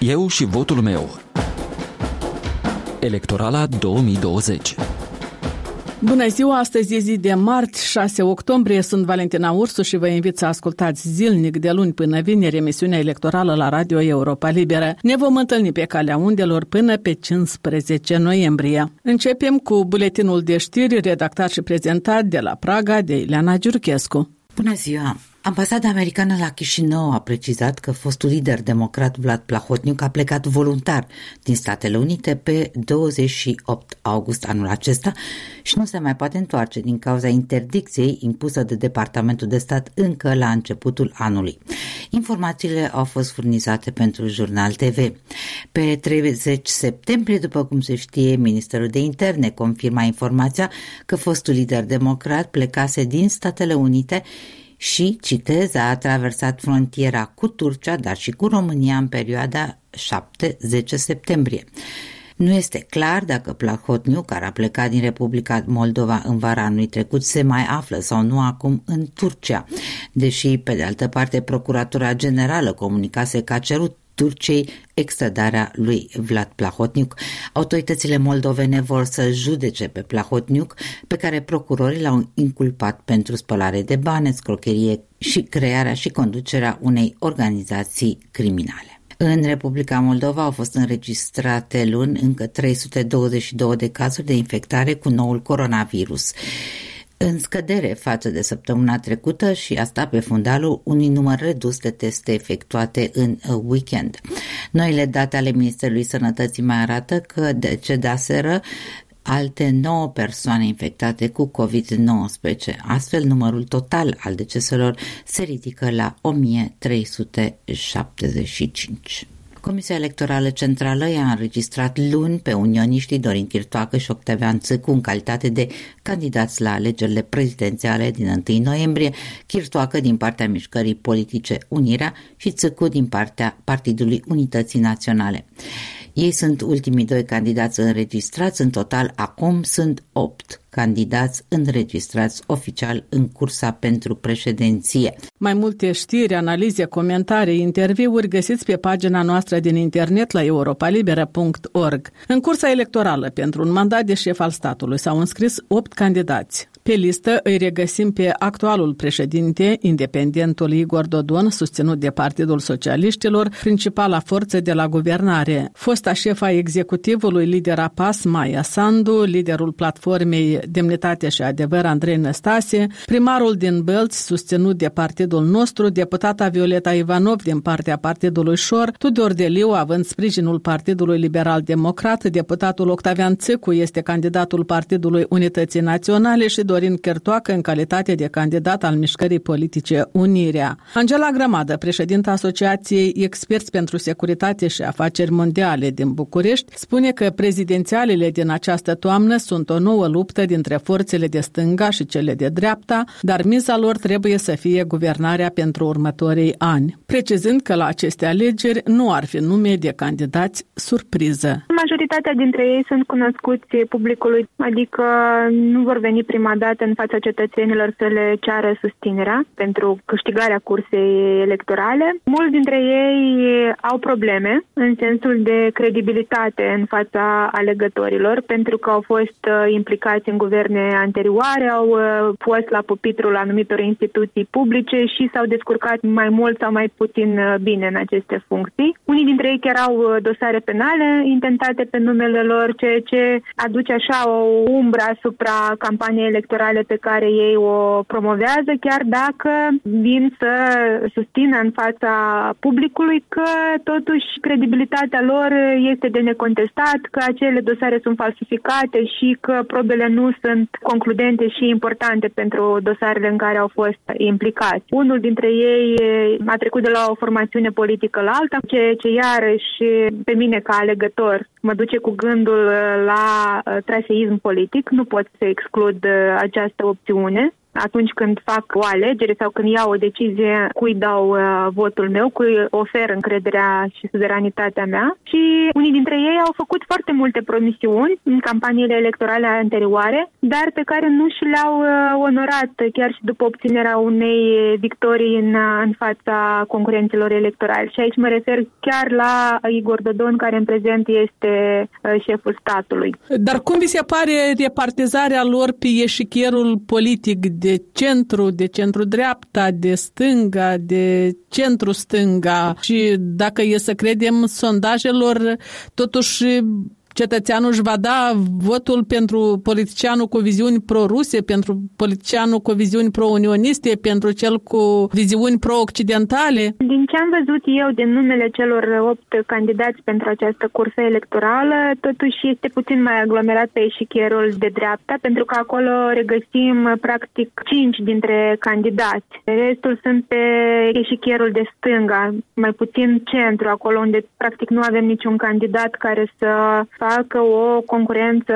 Eu și votul meu. Electorala 2020 Bună ziua, astăzi e zi de marți, 6 octombrie, sunt Valentina Ursu și vă invit să ascultați zilnic de luni până vineri emisiunea electorală la Radio Europa Liberă. Ne vom întâlni pe calea undelor până pe 15 noiembrie. Începem cu buletinul de știri redactat și prezentat de la Praga de Ileana Giurchescu. Bună ziua! Ambasada americană la Chișinău a precizat că fostul lider democrat Vlad Plahotniuc a plecat voluntar din Statele Unite pe 28 august anul acesta și nu se mai poate întoarce din cauza interdicției impusă de Departamentul de Stat încă la începutul anului. Informațiile au fost furnizate pentru Jurnal TV. Pe 30 septembrie, după cum se știe, Ministerul de Interne confirma informația că fostul lider democrat plecase din Statele Unite și, citez, a traversat frontiera cu Turcia, dar și cu România în perioada 7-10 septembrie. Nu este clar dacă Plahotniu, care a plecat din Republica Moldova în vara anului trecut, se mai află sau nu acum în Turcia, deși, pe de altă parte, Procuratura Generală comunicase că a cerut Turciei extradarea lui Vlad Plahotniuc. Autoritățile moldovene vor să judece pe Plahotniuc, pe care procurorii l-au inculpat pentru spălare de bani, scrocherie și crearea și conducerea unei organizații criminale. În Republica Moldova au fost înregistrate luni încă 322 de cazuri de infectare cu noul coronavirus în scădere față de săptămâna trecută și asta pe fundalul unui număr redus de teste efectuate în uh, weekend. Noile date ale Ministerului Sănătății mai arată că decedaseră alte 9 persoane infectate cu COVID-19. Astfel, numărul total al deceselor se ridică la 1375. Comisia Electorală Centrală i-a înregistrat luni pe unioniștii Dorin Chirtoacă și Octavian Țâcu în calitate de candidați la alegerile prezidențiale din 1 noiembrie, Chirtoacă din partea mișcării politice Unirea și Țâcu din partea Partidului Unității Naționale. Ei sunt ultimii doi candidați înregistrați, în total acum sunt opt candidați înregistrați oficial în cursa pentru președinție. Mai multe știri, analize, comentarii, interviuri găsiți pe pagina noastră din internet la europalibera.org. În cursa electorală pentru un mandat de șef al statului s-au înscris opt candidați. Pe listă îi regăsim pe actualul președinte, independentul Igor Dodon, susținut de Partidul Socialiștilor, principala forță de la guvernare, fosta șefa executivului lidera PAS Maia Sandu, liderul platformei Demnitate și Adevăr Andrei Năstase, primarul din Bălț, susținut de partidul nostru, deputata Violeta Ivanov din partea Partidului Șor, Tudor Deliu, având sprijinul Partidului Liberal Democrat, deputatul Octavian Țâcu este candidatul Partidului Unității Naționale și Dorin Chertoacă în calitate de candidat al mișcării politice Unirea. Angela Grămadă, președinta Asociației Experți pentru Securitate și Afaceri Mondiale din București, spune că prezidențialele din această toamnă sunt o nouă luptă dintre forțele de stânga și cele de dreapta, dar miza lor trebuie să fie guvernarea pentru următorii ani, precizând că la aceste alegeri nu ar fi nume de candidați surpriză. Majoritatea dintre ei sunt cunoscuți publicului, adică nu vor veni prima dată dată în fața cetățenilor să le ceară susținerea pentru câștigarea cursei electorale. Mulți dintre ei au probleme în sensul de credibilitate în fața alegătorilor pentru că au fost uh, implicați în guverne anterioare, au uh, fost la pupitrul anumitor instituții publice și s-au descurcat mai mult sau mai puțin uh, bine în aceste funcții. Unii dintre ei chiar au dosare penale intentate pe numele lor, ceea ce aduce așa o umbră asupra campaniei electorale electorale pe care ei o promovează, chiar dacă vin să susțină în fața publicului că totuși credibilitatea lor este de necontestat, că acele dosare sunt falsificate și că probele nu sunt concludente și importante pentru dosarele în care au fost implicați. Unul dintre ei a trecut de la o formațiune politică la alta, ceea ce iarăși pe mine ca alegător mă duce cu gândul la traseism politic. Nu pot să exclud această opțiune. Atunci când fac o alegere sau când iau o decizie, cui dau uh, votul meu, cui ofer încrederea și suveranitatea mea. Și unii dintre ei au făcut foarte multe promisiuni în campaniile electorale anterioare, dar pe care nu și le-au uh, onorat chiar și după obținerea unei victorii în, uh, în fața concurenților electorali. Și aici mă refer chiar la Igor Dodon, care în prezent este uh, șeful statului. Dar cum vi se pare repartizarea lor pe eșichierul politic de centru, de centru-dreapta, de stânga, de centru-stânga și dacă e să credem sondajelor, totuși cetățeanul își va da votul pentru politicianul cu viziuni pro-ruse, pentru politicianul cu viziuni pro-unioniste, pentru cel cu viziuni pro-occidentale? Din ce am văzut eu din numele celor opt candidați pentru această cursă electorală, totuși este puțin mai aglomerat pe eșichierul de dreapta, pentru că acolo regăsim practic cinci dintre candidați. Restul sunt pe eșichierul de stânga, mai puțin centru, acolo unde practic nu avem niciun candidat care să facă o concurență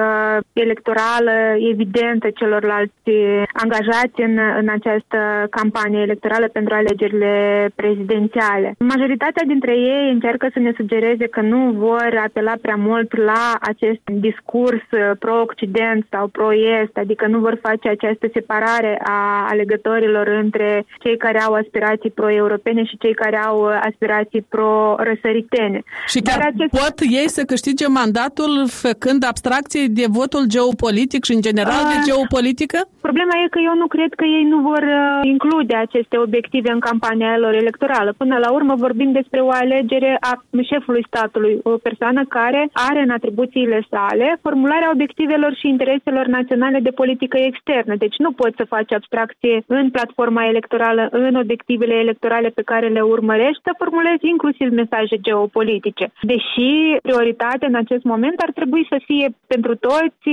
electorală evidentă celorlalți angajați în, în această campanie electorală pentru alegerile prezidențiale. Majoritatea dintre ei încearcă să ne sugereze că nu vor apela prea mult la acest discurs pro-Occident sau pro-Est, adică nu vor face această separare a alegătorilor între cei care au aspirații pro-europene și cei care au aspirații pro-răsăritene. Și chiar Dar acest... pot ei să câștige mandatul votul făcând abstracție de votul geopolitic și în general de geopolitică? Problema e că eu nu cred că ei nu vor uh, include aceste obiective în campania lor electorală. Până la urmă vorbim despre o alegere a șefului statului, o persoană care are în atribuțiile sale formularea obiectivelor și intereselor naționale de politică externă. Deci nu poți să faci abstracție în platforma electorală, în obiectivele electorale pe care le urmărești, să formulezi inclusiv mesaje geopolitice. Deși prioritatea în acest moment moment ar trebui să fie pentru toți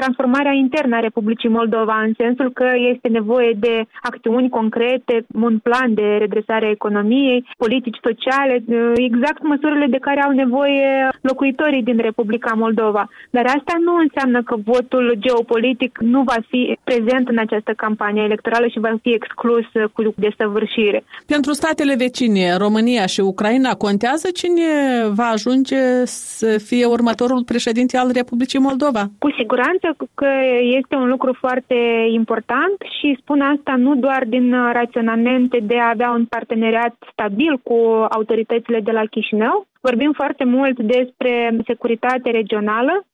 transformarea internă a Republicii Moldova, în sensul că este nevoie de acțiuni concrete, un plan de redresare a economiei, politici sociale, exact măsurile de care au nevoie locuitorii din Republica Moldova. Dar asta nu înseamnă că votul geopolitic nu va fi prezent în această campanie electorală și va fi exclus cu desăvârșire. Pentru statele vecine, România și Ucraina, contează cine va ajunge să fie următorul președinte al Republicii Moldova. Cu siguranță că este un lucru foarte important și spun asta nu doar din raționamente de a avea un parteneriat stabil cu autoritățile de la Chișinău, Vorbim foarte mult despre securitate regională.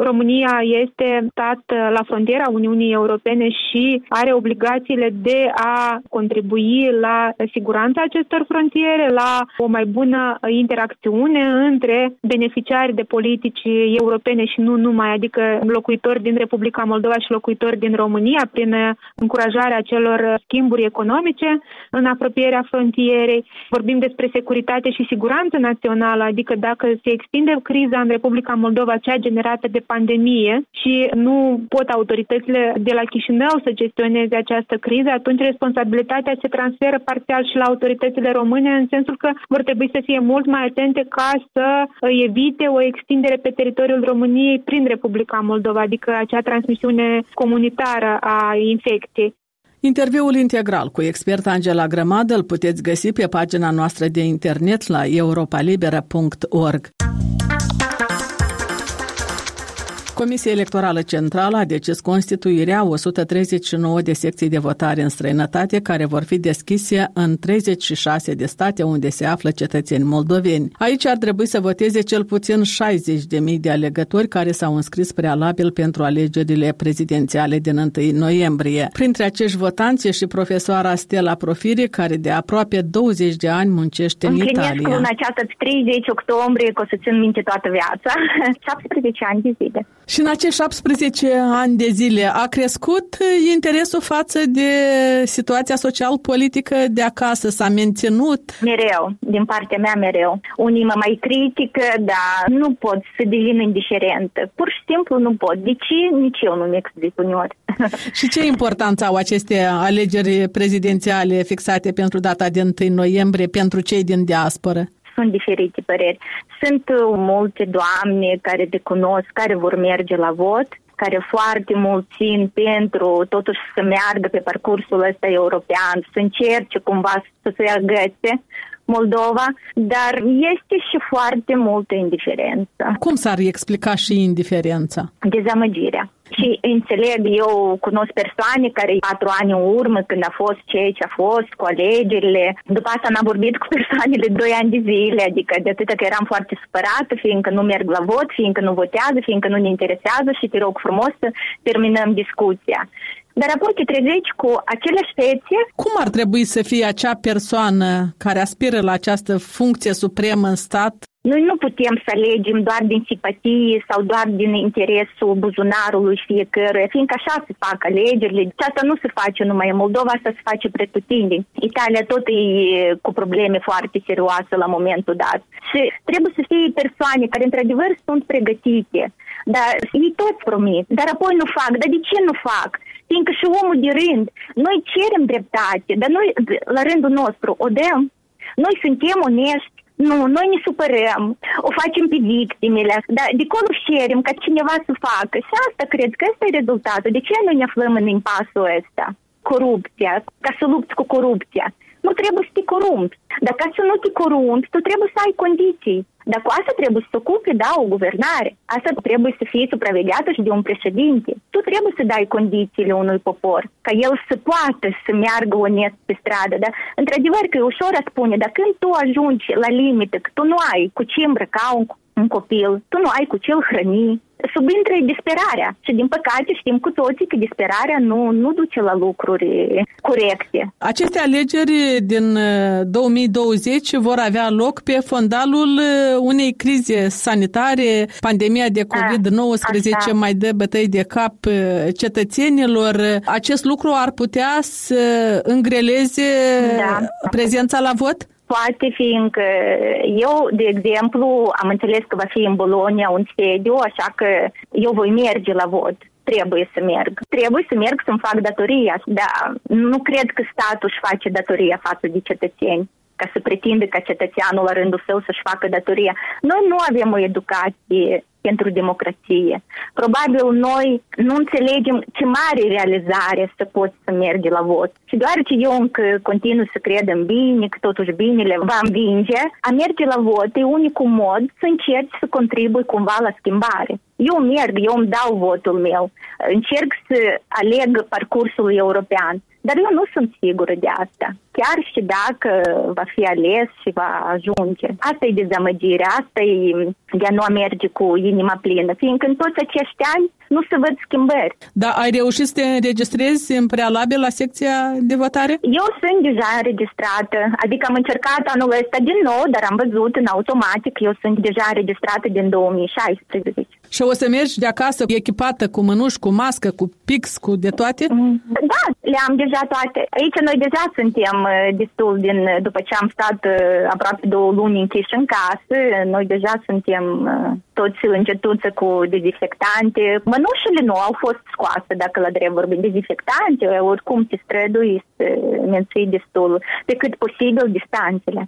România este stat la frontiera Uniunii Europene și are obligațiile de a contribui la siguranța acestor frontiere, la o mai bună interacțiune între beneficiari de politici europene și nu numai, adică locuitori din Republica Moldova și locuitori din România, prin încurajarea celor schimburi economice în apropierea frontierei. Vorbim despre securitate și siguranță națională națională, adică dacă se extinde criza în Republica Moldova, cea generată de pandemie și nu pot autoritățile de la Chișinău să gestioneze această criză, atunci responsabilitatea se transferă parțial și la autoritățile române, în sensul că vor trebui să fie mult mai atente ca să evite o extindere pe teritoriul României prin Republica Moldova, adică acea transmisiune comunitară a infecției. Interviul integral cu experta Angela Grămadă îl puteți găsi pe pagina noastră de internet la europalibera.org. Comisia Electorală Centrală a decis constituirea 139 de secții de votare în străinătate care vor fi deschise în 36 de state unde se află cetățeni moldoveni. Aici ar trebui să voteze cel puțin 60.000 de alegători care s-au înscris prealabil pentru alegerile prezidențiale din 1 noiembrie. Printre acești votanți e și profesoara Stella Profiri, care de aproape 20 de ani muncește în Italia. în această 30 octombrie, că o să țin minte toată viața, 17 ani de zile. Și în acești 17 ani de zile a crescut interesul față de situația social-politică de acasă? S-a menținut? Mereu, din partea mea mereu. Unii mă mai critică, dar nu pot să devin indiferentă. Pur și simplu nu pot. De ce? Nici eu nu-mi explic uneori. Și ce importanță au aceste alegeri prezidențiale fixate pentru data de 1 noiembrie pentru cei din diasporă? Sunt diferite păreri. Sunt uh, multe doamne care te cunosc, care vor merge la vot, care foarte mult țin pentru totuși să meargă pe parcursul ăsta european, să încerce cumva să se agățe Moldova, dar este și foarte multă indiferență. Cum s-ar explica și indiferența? Dezamăgirea. Și înțeleg, eu cunosc persoane care patru ani în urmă, când a fost ceea ce a fost, cu alegerile, după asta n-am vorbit cu persoanele doi ani de zile, adică de atât că eram foarte supărată, fiindcă nu merg la vot, fiindcă nu votează, fiindcă nu ne interesează și te rog frumos să terminăm discuția. Dar apoi te trezești cu aceleași fețe. Cum ar trebui să fie acea persoană care aspiră la această funcție supremă în stat noi nu putem să alegem doar din simpatie sau doar din interesul buzunarului fiecăruia, fiindcă așa se fac alegerile. Și asta nu se face numai în Moldova, asta se face pretutindeni. Italia tot e cu probleme foarte serioase la momentul dat. Și trebuie să fie persoane care într-adevăr sunt pregătite. Dar ei tot promit, dar apoi nu fac. Dar de ce nu fac? Fiindcă și omul de rând, noi cerem dreptate, dar noi, la rândul nostru, o dăm. Noi suntem onești, nu, noi ne supărăm, o facem pe victimele, dar de acolo cerem ca cineva să facă. Și asta cred că ăsta e rezultatul. De ce noi ne aflăm în impasul ăsta? Corupția, ca să lupți cu corupția. Nu trebuie să te corumpi. Dar ca să nu te corumpi, tu trebuie să ai condiții. Dar cu asta trebuie să se ocupe, da, o guvernare. Asta trebuie să fie supravegheată și de un președinte. Tu trebuie să dai condițiile unui popor, ca el să poată să meargă onest pe stradă. Dar, într-adevăr, că e ușor a spune, dar când tu ajungi la limită, că tu nu ai cu ce îmbrăca un, un copil, tu nu ai cu ce îl hrăni, subintră disperarea. Și din păcate știm cu toții că disperarea nu, nu duce la lucruri corecte. Aceste alegeri din 2020 uh, vor avea loc pe fondalul uh, unei crize sanitare, pandemia de da, COVID-19 mai dă bătăi de cap uh, cetățenilor. Acest lucru ar putea să îngreleze da. prezența la vot? Poate fiindcă eu, de exemplu, am înțeles că va fi în Bolonia un sediu, așa că eu voi merge la vot trebuie să merg. Trebuie să merg să-mi fac datoria, dar nu cred că statul își face datoria față de cetățeni ca să pretinde ca cetățeanul la rândul său să-și facă datoria. Noi nu avem o educație pentru democrație. Probabil noi nu înțelegem ce mare realizare să poți să mergi la vot. Și deoarece eu încă continuu să cred în bine, că totuși binele va învinge, a merge la vot e unicul mod să încerci să contribui cumva la schimbare. Eu merg, eu îmi dau votul meu, încerc să aleg parcursul european. Dar eu nu sunt sigură de asta. Chiar și dacă va fi ales și va ajunge. Asta e dezamăgirea, asta e de a nu merge cu inima plină, fiindcă în toți acești ani nu se văd schimbări. Da, ai reușit să te înregistrezi în prealabil la secția de votare? Eu sunt deja înregistrată, adică am încercat anul ăsta din nou, dar am văzut în automatic, eu sunt deja înregistrată din 2016. Și o să mergi de acasă echipată cu mânuși, cu mască, cu pix, cu de toate? Mm, da, le-am deja toate. Aici noi deja suntem uh, destul din, uh, după ce am stat uh, aproape două luni închiși în casă, noi deja suntem toți încetuță cu dezinfectante. Mănușile nu au fost scoase, dacă la drept vorbim. Dezinfectante, oricum te strădui să menții destul, pe cât posibil distanțele.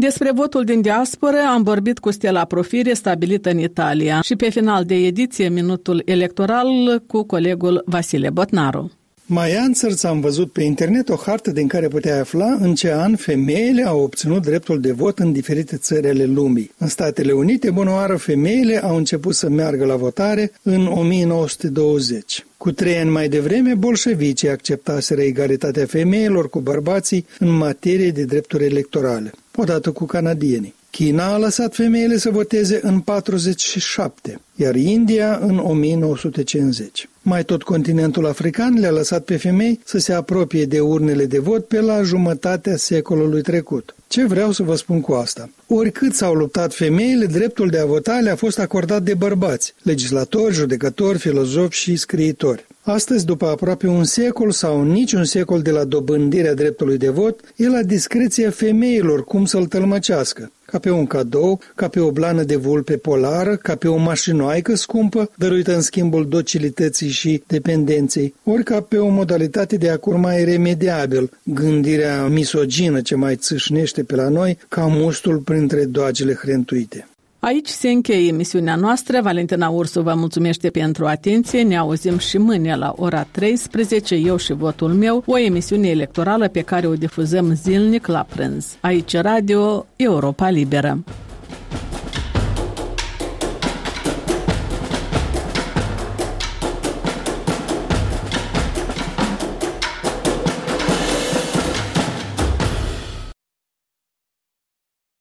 Despre votul din diasporă am vorbit cu Stella Profire, stabilită în Italia, și pe final de ediție Minutul Electoral cu colegul Vasile Botnaru. Mai ansărs am văzut pe internet o hartă din care puteai afla în ce an femeile au obținut dreptul de vot în diferite țări ale lumii. În Statele Unite, bunoară, femeile au început să meargă la votare în 1920. Cu trei ani mai devreme, bolșevicii acceptaseră egalitatea femeilor cu bărbații în materie de drepturi electorale, odată cu canadienii. China a lăsat femeile să voteze în 47, iar India în 1950. Mai tot continentul african le-a lăsat pe femei să se apropie de urnele de vot pe la jumătatea secolului trecut. Ce vreau să vă spun cu asta? Oricât s-au luptat femeile, dreptul de a vota le-a fost acordat de bărbați, legislatori, judecători, filozofi și scriitori. Astăzi, după aproape un secol sau nici un secol de la dobândirea dreptului de vot, e la discreția femeilor cum să-l tălmăcească ca pe un cadou, ca pe o blană de vulpe polară, ca pe o mașinoaică scumpă, dăruită în schimbul docilității și dependenței, ori ca pe o modalitate de a curma iremediabil gândirea misogină ce mai țâșnește pe la noi ca mustul printre doagele hrentuite. Aici se încheie emisiunea noastră. Valentina Ursu vă mulțumește pentru atenție. Ne auzim și mâine la ora 13, eu și votul meu, o emisiune electorală pe care o difuzăm zilnic la prânz. Aici Radio Europa Liberă.